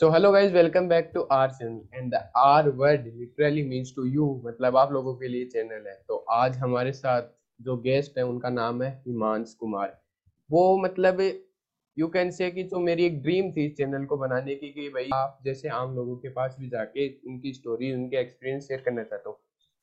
So hello guys welcome back to our channel and the R word literally means to you. मतलब आप लोगों के लिए channel है। तो आज हमारे साथ जो गेस्ट है, उनका नाम है हिमांश कुमार। वो मतलब यू कैन से कि जो मेरी एक ड्रीम थी चैनल को बनाने की, कि भाई आप जैसे आम लोगों के पास भी जाके उनकी स्टोरी उनके एक्सपीरियंस शेयर करना चाहता हूँ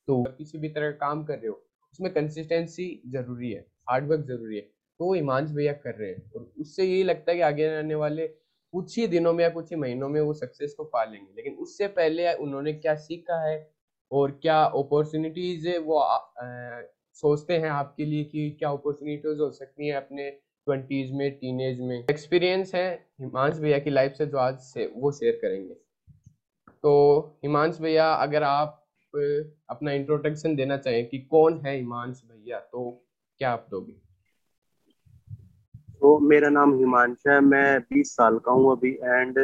तो किसी भी तरह का काम कर रहे हो, उसमें कंसिस्टेंसी ज़रूरी है हार्डवर्क ज़रूरी है। तो वो हिमांश भैया कर रहे हैं। और उससे यही लगता है कि आगे आने वाले कुछ ही दिनों में या कुछ ही महीनों में वो सक्सेस को पा लेंगे। लेकिन उससे पहले उन्होंने क्या सीखा है और क्या अपॉर्चुनिटीज़ वो आ, आ, सोचते हैं आपके लिए कि क्या अपॉर्चुनिटीज़ हो सकती हैं अपने ट्वेंटीज में टीनेज में। एक्सपीरियंस है हिमांश भैया की लाइफ से जो आज से वो शेयर करेंगे। तो हिमांश भैया अगर आप अपना इंट्रोडक्शन देना चाहें कि कौन है हिमांश भैया तो क्या आप दोगे? तो मेरा नाम हिमांश है मैं 20 साल का हूँ अभी एंड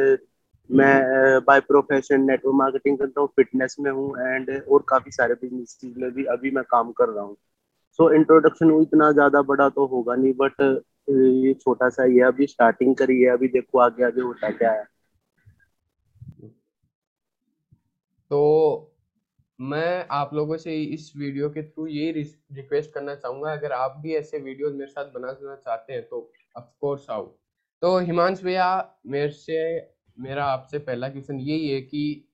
मैं बाय प्रोफेशन नेटवर्क मार्केटिंग करता हूँ फिटनेस में हूँ एंड और काफ़ी सारे बिज़नेस में भी अभी मैं काम कर रहा हूँ। सो इंट्रोडक्शन इतना ज़्यादा बड़ा तो होगा नहीं बट ये छोटा सा है अभी स्टार्टिंग करी है अभी देखो आगे आगे होता क्या है। तो मैं आप लोगों से इस वीडियो के थ्रू यही रिक्वेस्ट करना चाहूँगा अगर आप भी ऐसे वीडियोस मेरे साथ बनाना चाहते हैं तो ऑफ़ कोर्स आओ तो हिमांश भैया, मेरे से, मेरा आपसे पहला क्वेश्चन यही है कि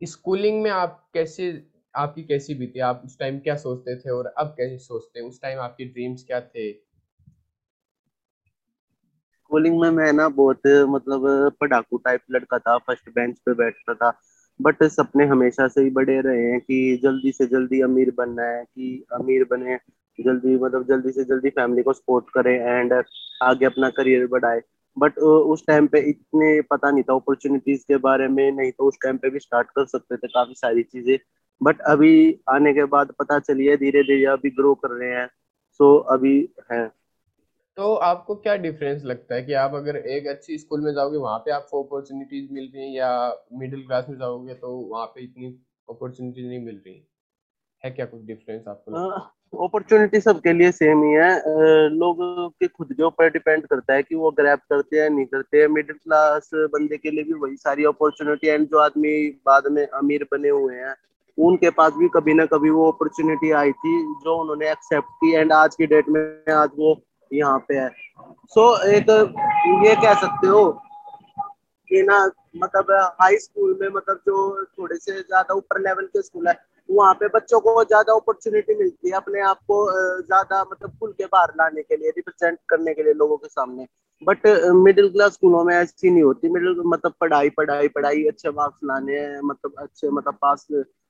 स्कूलिंग में आप कैसे, आपकी कैसी बीती? आप उस टाइम क्या सोचते थे और अब कैसे सोचते हैं? उस टाइम आपके ड्रीम्स क्या थे? स्कूलिंग में मैं ना बहुत मतलब पढ़ाकू टाइप लड़का था फ़र्स्ट बेंच पे बैठता था बट सपने हमेशा से ही बड़े रहे हैं कि जल्दी से जल्दी अमीर बनना है, कि अमीर बने जल्दी मतलब जल्दी से जल्दी फैमिली को सपोर्ट करे एंड आगे अपना करियर बढ़ाए। बट उस टाइम पे इतने पता नहीं था अपॉर्चुनिटीज़ के बारे में नहीं तो उस टाइम पे भी स्टार्ट कर सकते थे काफ़ी सारी चीज़ें। बट अभी आने के बाद पता चली है धीरे धीरे अभी ग्रो कर रहे हैं। सो अभी है। तो आपको क्या डिफरेंस लगता है कि आप अगर एक अच्छी स्कूल में जाओगे वहाँ पे आपको अपॉर्चुनिटीज़ मिल रही हैं या मिडिल क्लास में जाओगे तो वहाँ पे इतनी अपॉर्चुनिटीज़ नहीं मिल रही है? क्या कुछ डिफरेंस आपको अपॉर्चुनिटी सबके लिए सेम ही है। लोग के खुद के ऊपर डिपेंड करता है कि वो ग्रैप करते हैं नहीं करते हैं। मिडिल क्लास बंदे के लिए भी वही सारी अपॉर्चुनिटी एंड जो आदमी बाद में अमीर बने हुए हैं उनके पास भी कभी ना कभी वो अपॉर्चुनिटी आई थी जो उन्होंने एक्सेप्ट की एंड आज की डेट में आज वो यहाँ पे है। सो so, एक ये कह सकते हो कि ना मतलब हाई स्कूल में मतलब जो थोड़े से ज़्यादा ऊपर लेवल के स्कूल है वहाँ पे बच्चों को ज़्यादा अपॉर्चुनिटी मिलती है अपने आप को ज़्यादा मतलब खुल के बाहर लाने के लिए रिप्रेजेंट करने के लिए लोगों के सामने। बट मिडिल क्लास स्कूलों में ऐसी नहीं होती। मिडिल मतलब पढ़ाई पढ़ाई पढ़ाई, अच्छे मार्क्स लाने मतलब अच्छे मतलब पास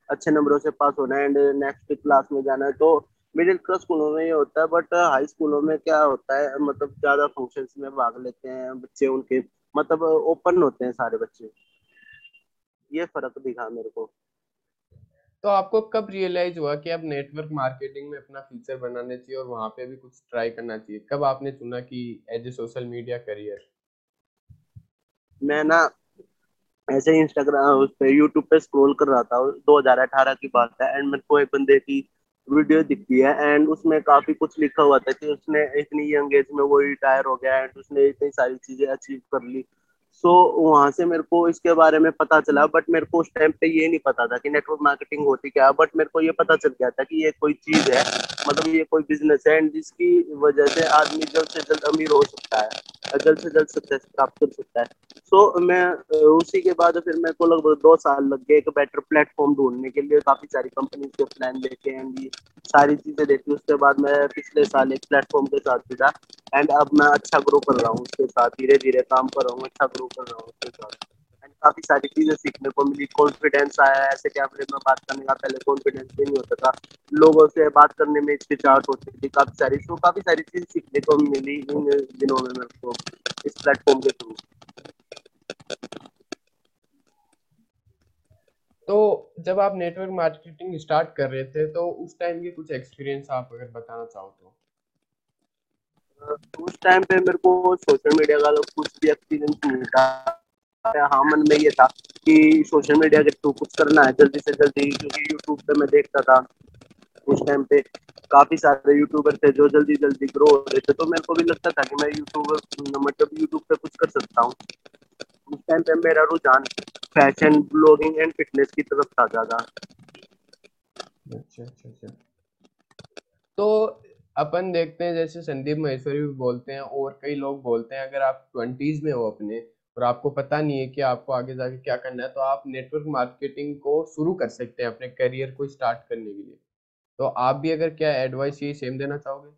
अच्छे नंबरों से पास होना है। एंड नेक्स्ट क्लास में जाना है तो मिडिल क्लास स्कूलों में ये होता है। बट हाई स्कूलों में क्या होता है मतलब ज़्यादा फ़ंक्शंस में भाग लेते हैं बच्चे उनके। मतलब ओपन होते हैं सारे बच्चे। ये फ़र्क दिखा मेरे को। तो आपको कब रियलाइज़ हुआ कि अब नेटवर्क मार्केटिंग में अपना फ्यूचर बनाना चाहिए और वहाँ पे भी कुछ ट्राई करना चाहिए? कब आपने चुना कि as a social media career मैं ना ऐसे इंस्टाग्राम उस पे यूट्यूब पे स्क्रॉल कर रहा था 2018 की बात है एंड मेरे को एक बंदे की वीडियो दिखती है एंड उसमें काफ़ी कुछ लिखा हुआ था कि उसने इतनी यंग एज में वो रिटायर हो गया एंड उसने इतनी सारी चीज़ें अचीव कर ली। सो so, वहाँ से मेरे को इसके बारे में पता चला बट मेरे को उस टाइम पे ये नहीं पता था कि नेटवर्क मार्केटिंग होती क्या बट मेरे को ये पता चल गया था कि ये कोई चीज़ है मतलब ये कोई बिज़नेस है एंड जिसकी वजह से आदमी जल्द से जल्द अमीर हो सकता है। जल्द से जल्द सक्सेस प्राप्त कर सकता है। सो so, मैं उसी के बाद फिर मेरे को लगभग दो साल लग गए एक बेटर प्लेटफॉर्म ढूँढने के लिए। काफ़ी सारी कंपनी के प्लान देखे एंड सारी चीज़ें देखी। उसके बाद मैं पिछले साल एक प्लेटफॉर्म के साथ जुड़ा एंड अब मैं अच्छा ग्रो कर रहा हूँ उसके साथ। धीरे धीरे काम कर रहा हूँ अच्छा ग्रो कर रहा हूँ उसके साथ। काफ़ी सारी चीज़ें सीखने को मिली। कॉन्फिडेंस आया ऐसे कैमरे में बात करने का पहले कॉन्फिडेंस भी नहीं होता था। लोगों से बात करने में हिचकिचाहट होती थी काफ़ी सारी तो काफ़ी सारी चीज़ें सीखने को मिली इन दिनों में मेरे को इस प्लेटफॉर्म के थ्रू। तो जब आप नेटवर्क मार्केटिंग स्टार्ट कर रहे थे तो उस टाइम के कुछ एक्सपीरियंस आप अगर बताना चाहो तो। उस टाइम पे मेरे को सोशल मीडिया का कुछ भी एक्सपीरियंस नहीं था। हाँ मन में ये था कि सोशल मीडिया के थ्रू कुछ करना है, जल्दी से जल्दी, क्योंकि यूट्यूब पे मैं देखता था उस टाइम पे काफ़ी सारे यूट्यूबर थे जो जल्दी जल्दी ग्रो हो रहे थे। तो मेरे को भी लगता था कि मैं यूट्यूबर मतलब यूट्यूब पे कुछ कर सकता हूँ। उस टाइम पे मेरा रुझान फ़ैशन ब्लॉगिंग एंड फिटनेस की तरफ़ था ज़्यादा। अच्छा अच्छा अच्छा। तो अपन देखते हैं, जैसे संदीप महेश्वरी भी बोलते हैं और कई लोग बोलते हैं, अगर आप ट्वेंटीज में हो अपने और आपको पता नहीं है कि आपको आगे जाके क्या करना है तो आप नेटवर्क मार्केटिंग को शुरू कर सकते हैं अपने करियर को स्टार्ट करने के लिए। तो आप भी अगर क्या एडवाइस ये सेम देना चाहोगे?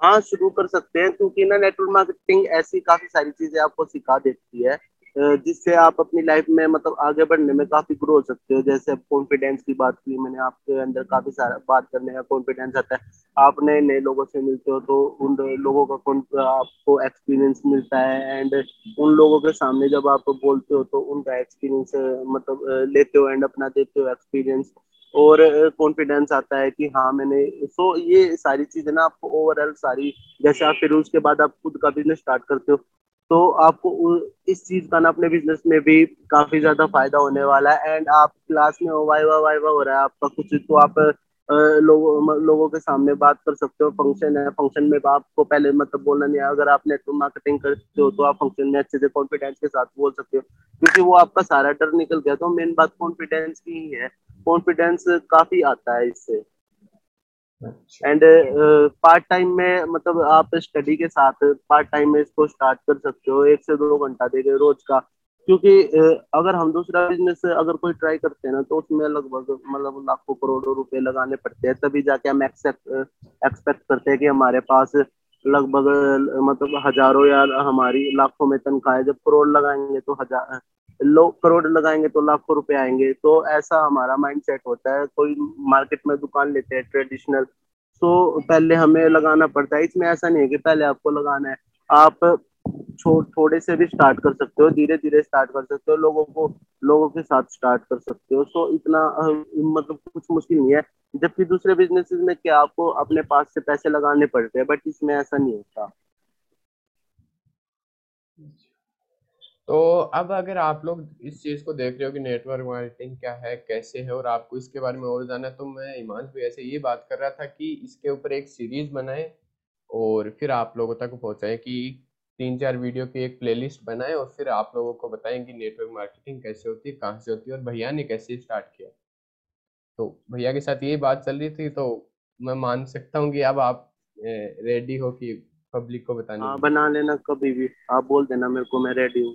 हाँ शुरू कर सकते हैं, क्योंकि ना नेटवर्क मार्केटिंग ऐसी काफ़ी सारी चीज़ें आपको सिखा देती है। जिससे आप अपनी लाइफ में मतलब आगे बढ़ने में काफ़ी ग्रो हो सकते हो। जैसे कॉन्फिडेंस की बात की, मैंने आपके अंदर काफ़ी सारा बात करने का कॉन्फिडेंस आता है। आप नए नए लोगों से मिलते हो तो उन लोगों का आपको एक्सपीरियंस मिलता है एंड उन लोगों के सामने जब आप बोलते हो तो उनका एक्सपीरियंस मतलब लेते हो एंड अपना देते हो एक्सपीरियंस और कॉन्फिडेंस आता है कि हाँ मैंने सो ये सारी चीज़ें ना आपको ओवरऑल सारी, जैसे आप फिर उसके बाद आप खुद का बिज़नेस स्टार्ट करते हो तो आपको इस चीज़ का ना अपने बिज़नेस में भी काफ़ी ज़्यादा फ़ायदा होने वाला है एंड आप क्लास में हो वाइवा वाइवा हो रहा है आपका कुछ तो आप लोगों लोगों के सामने बात कर सकते हो। फ़ंक्शन है फ़ंक्शन में आपको पहले मतलब बोलना नहीं है अगर आप नेटवर्क मार्केटिंग करते हो तो आप फ़ंक्शन में अच्छे से कॉन्फिडेंस के साथ बोल सकते हो। क्योंकि वो आपका सारा डर निकल गया तो मेन बात कॉन्फिडेंस की ही है। कॉन्फिडेंस काफ़ी आता है इससे। एंड पार्ट टाइम में मतलब आप स्टडी के साथ पार्ट टाइम में इसको स्टार्ट कर सकते हो एक से दो घंटा देके रोज का। क्योंकि uh, अगर हम दूसरा बिज़नेस अगर कोई ट्राई करते हैं ना तो उसमें लगभग मतलब लाखों करोड़ों रुपए लगाने पड़ते हैं। तभी जाके हम एक्सेप्ट एक्सपेक्ट करते हैं कि हमारे पास लगभग मतलब हज़ारों या हमारी लाखों में तनख्वाह जब करोड़ लगाएँगे तो हज़ार लोग करोड़ लगाएँगे तो लाखों रुपए आएँगे। तो ऐसा हमारा माइंड सेट होता है। कोई मार्केट में दुकान लेते हैं ट्रेडिशनल तो पहले हमें लगाना पड़ता है। इसमें ऐसा नहीं है कि पहले आपको लगाना है। आप छो, थोड़े से भी स्टार्ट कर सकते हो धीरे धीरे स्टार्ट कर सकते हो लोगों को लोगों के साथ स्टार्ट कर सकते हो। तो इतना मतलब कुछ मुश्किल नहीं है। जबकि दूसरे बिज़नेस में क्या आपको अपने पास से पैसे लगाने पड़ते हैं बट इसमें ऐसा नहीं होता। तो अब अगर आप लोग इस चीज़ को देख रहे हो कि नेटवर्क मार्केटिंग क्या है कैसे है और आपको इसके बारे में और जाना है तो मैं ईमान भी ऐसे ये बात कर रहा था कि इसके ऊपर एक सीरीज़ बनाए और फिर आप लोगों तक पहुँचाए कि तीन चार वीडियो की एक प्लेलिस्ट बनाए और फिर आप लोगों को बताएँ कि नेटवर्क मार्केटिंग कैसे होती है कहाँ से होती है और भैया ने कैसे स्टार्ट किया। तो भैया के साथ ये बात चल रही थी तो मैं मान सकता हूँ कि अब आप रेडी हो कि पब्लिक को बताने हाँ बना लेना कभी भी। आप बोल देना मेरे को मैं रेडी हूँ।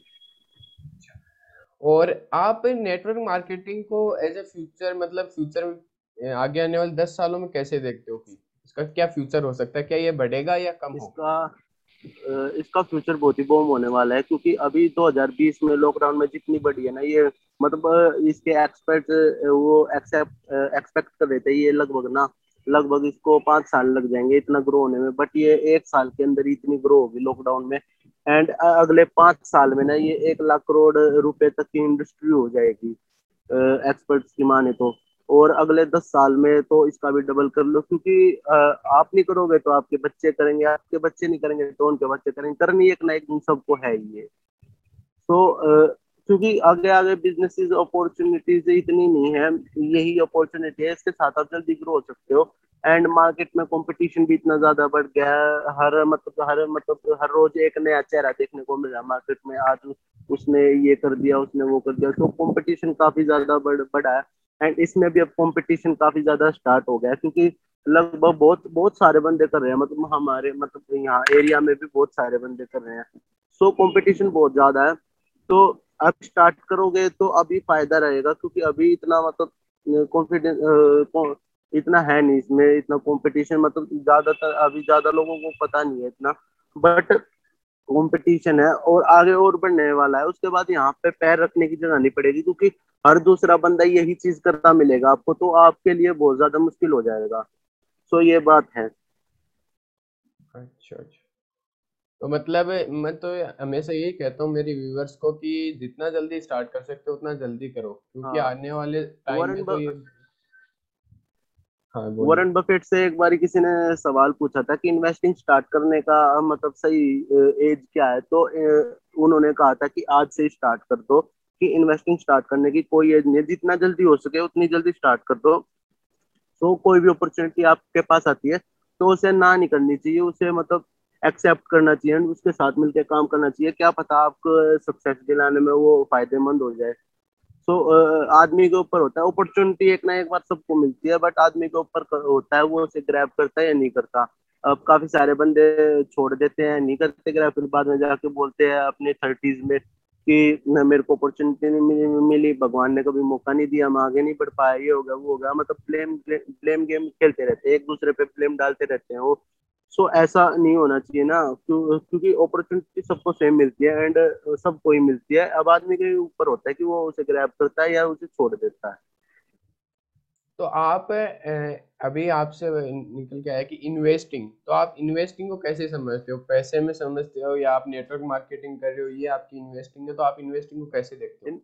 और आप नेटवर्क मार्केटिंग को एज ए फ्यूचर मतलब फ्यूचर आगे आने वाले दस सालों में कैसे देखते हो कि इसका क्या फ्यूचर हो सकता है? क्या ये बढ़ेगा या कम इसका इसका फ्यूचर बहुत ही बॉम होने वाला है, क्योंकि अभी 2020 में लॉकडाउन में जितनी बढ़ी है ना, ये मतलब इसके एक्सपर्ट वो एक्सेप्ट एक्सपेक्ट कर रहे थे ये लगभग ना। लगभग इसको पाँच साल लग जाएँगे इतना ग्रो होने में बट ये एक साल के अंदर इतनी ग्रो होगी लॉकडाउन में। एंड अगले पाँच साल में ना ये एक लाख करोड़ रुपए तक की इंडस्ट्री हो जाएगी एक्सपर्ट्स की माने तो। और अगले दस साल में तो इसका भी डबल कर लो, क्योंकि आप नहीं करोगे तो आपके बच्चे करेंगे, आपके बच्चे नहीं करेंगे तो उनके बच्चे करेंगे। करनी एक ना एक दिन सबको है ये। तो क्योंकि आगे आगे बिज़नेस अपॉर्चुनिटीज़ इतनी नहीं है यही अपॉर्चुनिटी है इसके साथ आप जल्दी ग्रो हो सकते हो। एंड मार्केट में कंपटीशन भी इतना ज़्यादा बढ़ गया है हर मतलब हर मतलब हर रोज एक नया चेहरा देखने को मिल रहा है मार्केट में आज उसने ये कर दिया उसने वो कर दिया तो कंपटीशन काफ़ी ज़्यादा बढ़ बढ़ा है। एंड इसमें भी अब कंपटीशन काफ़ी ज़्यादा स्टार्ट हो गया क्योंकि लगभग बहुत बहुत सारे बंदे कर रहे हैं मतलब हमारे मतलब यहाँ एरिया में भी बहुत सारे बंदे कर रहे हैं। सो so, कंपटीशन बहुत ज़्यादा है। तो अब स्टार्ट करोगे तो अभी फ़ायदा रहेगा, क्योंकि अभी इतना मतलब कॉन्फिडेंस इतना है नहीं इसमें, इतना कंपटीशन मतलब ज़्यादातर, अभी ज़्यादा लोगों को पता नहीं है इतना बट कंपटीशन है और आगे और बढ़ने वाला है। उसके बाद यहाँ पे पैर रखने की जगह नहीं पड़ेगी, क्योंकि हर दूसरा बंदा यही चीज़ करता मिलेगा आपको तो आपके लिए बहुत ज़्यादा मुश्किल हो जाएगा। सो ये बात है। अच्छा अच्छा। तो मतलब मैं तो हमेशा यही कहता हूँ मेरी व्यूवर्स को कि जितना जल्दी स्टार्ट कर सकते हो उतना जल्दी करो। क्योंकि हाँ। आने वाले टाइम में तो ये हाँ, वॉरेन बफेट से एक बार किसी ने सवाल पूछा था कि इन्वेस्टिंग स्टार्ट करने का मतलब सही एज क्या है? तो उन्होंने कहा था कि आज से स्टार्ट कर दो कि इन्वेस्टिंग स्टार्ट करने की कोई एज नहीं है। जितना जल्दी हो सके उतनी जल्दी स्टार्ट कर दो। तो कोई भी अपॉर्चुनिटी आपके पास आती है तो उसे ना निकलनी चाहिए उसे मतलब एक्सेप्ट करना चाहिए उसके साथ मिलकर काम करना चाहिए। क्या पता आपको सक्सेस दिलाने में वो फ़ायदेमंद हो जाए। सो so, आदमी के ऊपर होता है। अपॉर्चुनिटी एक ना एक बार सबको मिलती है बट आदमी के ऊपर होता है वो उसे ग्रैब करता है या नहीं करता। अब काफ़ी सारे बंदे छोड़ देते हैं नहीं करते ग्रैब फिर बाद में जाके बोलते हैं अपने थर्टीज में कि मेरे को अपॉर्चुनिटी नहीं मिली, मिली भगवान ने कभी मौका नहीं दिया हम आगे नहीं बढ़ पाए ये हो गया वो हो गया। मतलब ब्लेम ब्लेम गेम खेलते रहते हैं एक दूसरे पे ब्लेम डालते रहते हैं वो सो ऐसा नहीं होना चाहिए ना क्योंकि अपॉर्चुनिटी सबको सेम मिलती है एंड सबको ही मिलती है। अब आदमी के ऊपर होता है कि वो उसे ग्रैब करता है या उसे छोड़ देता है। तो आप अभी आपसे निकल के आया कि इन्वेस्टिंग तो आप इन्वेस्टिंग को कैसे समझते हो? पैसे में समझते हो या आप नेटवर्क मार्केटिंग कर रहे हो? ये आपकी इन्वेस्टिंग है तो आप इन्वेस्टिंग को कैसे देखते हो?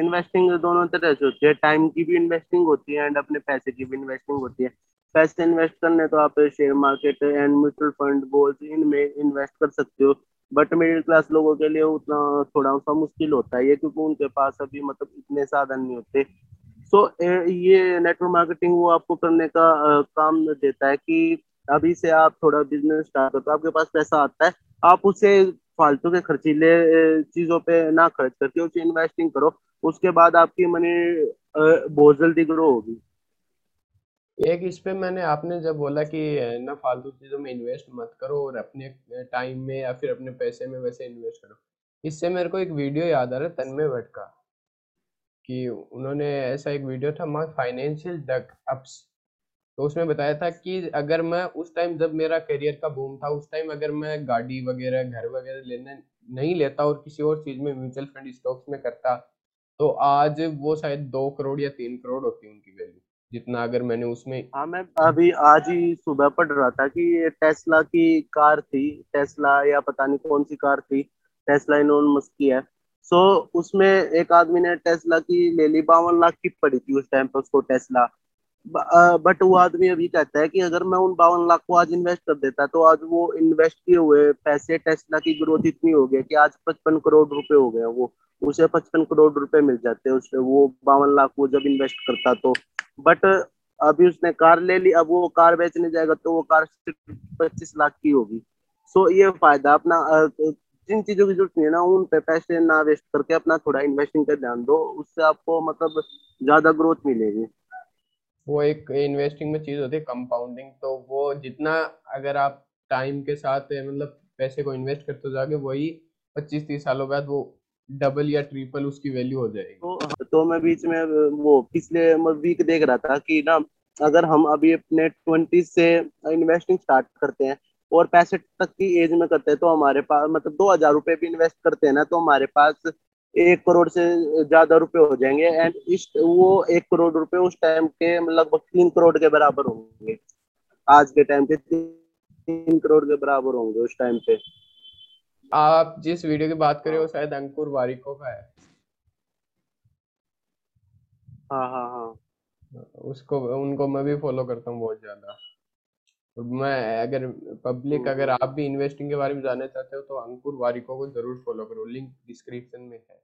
इन्वेस्टिंग दोनों तरह से होती है। टाइम की भी इन्वेस्टिंग होती है एंड अपने पैसे की भी इन्वेस्टिंग होती है। पैसे इन्वेस्ट करने तो आप share market and mutual fund bonds इनमें इन्वेस्ट कर सकते हो। बट मिडिल क्लास लोगों के लिए उतना थोड़ा सा मुश्किल होता है ये क्योंकि उनके पास अभी मतलब इतने साधन नहीं होते। सो so, ये नेटवर्क मार्केटिंग वो आपको करने का काम देता है कि अभी से आप थोड़ा बिज़नेस स्टार्ट करते हो आपके पास पैसा आता है आप उसे फालतू के खर्चीले चीज़ों पे ना खर्च करके उसे इन्वेस्टिंग करो। उसके बाद आपकी मनी बहुत जल्दी ग्रो होगी। एक इस पे मैंने आपने जब बोला कि ना फालतू चीज़ों में इन्वेस्ट मत करो और अपने टाइम में या फिर अपने पैसे में वैसे इन्वेस्ट करो। इससे मेरे को एक वीडियो याद आ रहा है तन्मय भट्ट का, कि उन्होंने ऐसा एक वीडियो था माई फाइनेंशियल डक अप्स तो उसमें बताया था कि अगर मैं उस टाइम जब मेरा करियर का बूम था, उस टाइम अगर मैं गाड़ी वगैरह, घर वगैरह लेने नहीं लेता और किसी और चीज़ में म्यूचुअल फंड स्टॉक्स में करता तो आज वो शायद दो करोड़ या तीन करोड़ होती उनकी वैल्यू जितना अगर मैंने उसमें हाँ मैं अभी आज ही सुबह पढ़ रहा था कि ये टेस्ला की कार थी टेस्ला या पता नहीं कौन सी कार थी टेस्ला इनोन मस्क की है। सो so, उसमें एक आदमी ने टेस्ला की ले ली बावन लाख की पड़ी थी उस टाइम पे उसको टेस्ला बट वो आदमी अभी कहता है कि अगर मैं उन बावन लाख को आज इन्वेस्ट कर देता तो आज वो इन्वेस्ट किए हुए पैसे टेस्ला की ग्रोथ इतनी हो गई कि आज पचपन करोड़ रुपए हो गए वो। उसे पचपन करोड़ रुपए मिल जाते हैं उससे वो बावन लाख वो जब इन्वेस्ट करता तो। बट अभी उसने कार ले ली अब वो कार बेचने जाएगा तो वो कार पच्चीस लाख की होगी। सो so, ये फ़ायदा अपना जिन चीज़ों की ज़रूरत नहीं है ना उन पे पैसे ना वेस्ट करके अपना थोड़ा इन्वेस्टिंग पे ध्यान दो उससे आपको मतलब ज़्यादा ग्रोथ मिलेगी। वो एक इन्वेस्टिंग में चीज़ होती है कंपाउंडिंग तो वो जितना अगर आप टाइम के साथ मतलब पैसे को इन्वेस्ट करते जाओगे वही पच्चीस तीस सालों बाद वो डबल या ट्रिपल उसकी वैल्यू हो जाएगी। तो, तो मैं बीच में वो पिछले वीक देख रहा था कि ना अगर हम अभी अपने ट्वेंटी से इन्वेस्टिंग स्टार्ट करते हैं और पैंसठ तक की एज में करते हैं तो हमारे पास मतलब दो हज़ार रुपए भी इन्वेस्ट करते हैं ना तो हमारे पास एक करोड़ से ज़्यादा रुपए हो जाएँगे एंड इस वो एक करोड़ रुपए उस टाइम के लगभग तीन करोड़ के बराबर होंगे। आज के टाइम पे तीन करोड़ के बराबर होंगे उस टाइम पे। आप जिस वीडियो की बात कर रहे हो शायद अंकुर वारिको का है। हाँ हाँ हाँ। उसको उनको मैं भी फॉलो करता हूँ बहुत ज़्यादा। तो मैं अगर पब्लिक अगर आप भी इन्वेस्टिंग के बारे में जानना चाहते हो तो अंकुर वारिको को ज़रूर फॉलो करो। लिंक डिस्क्रिप्शन में है।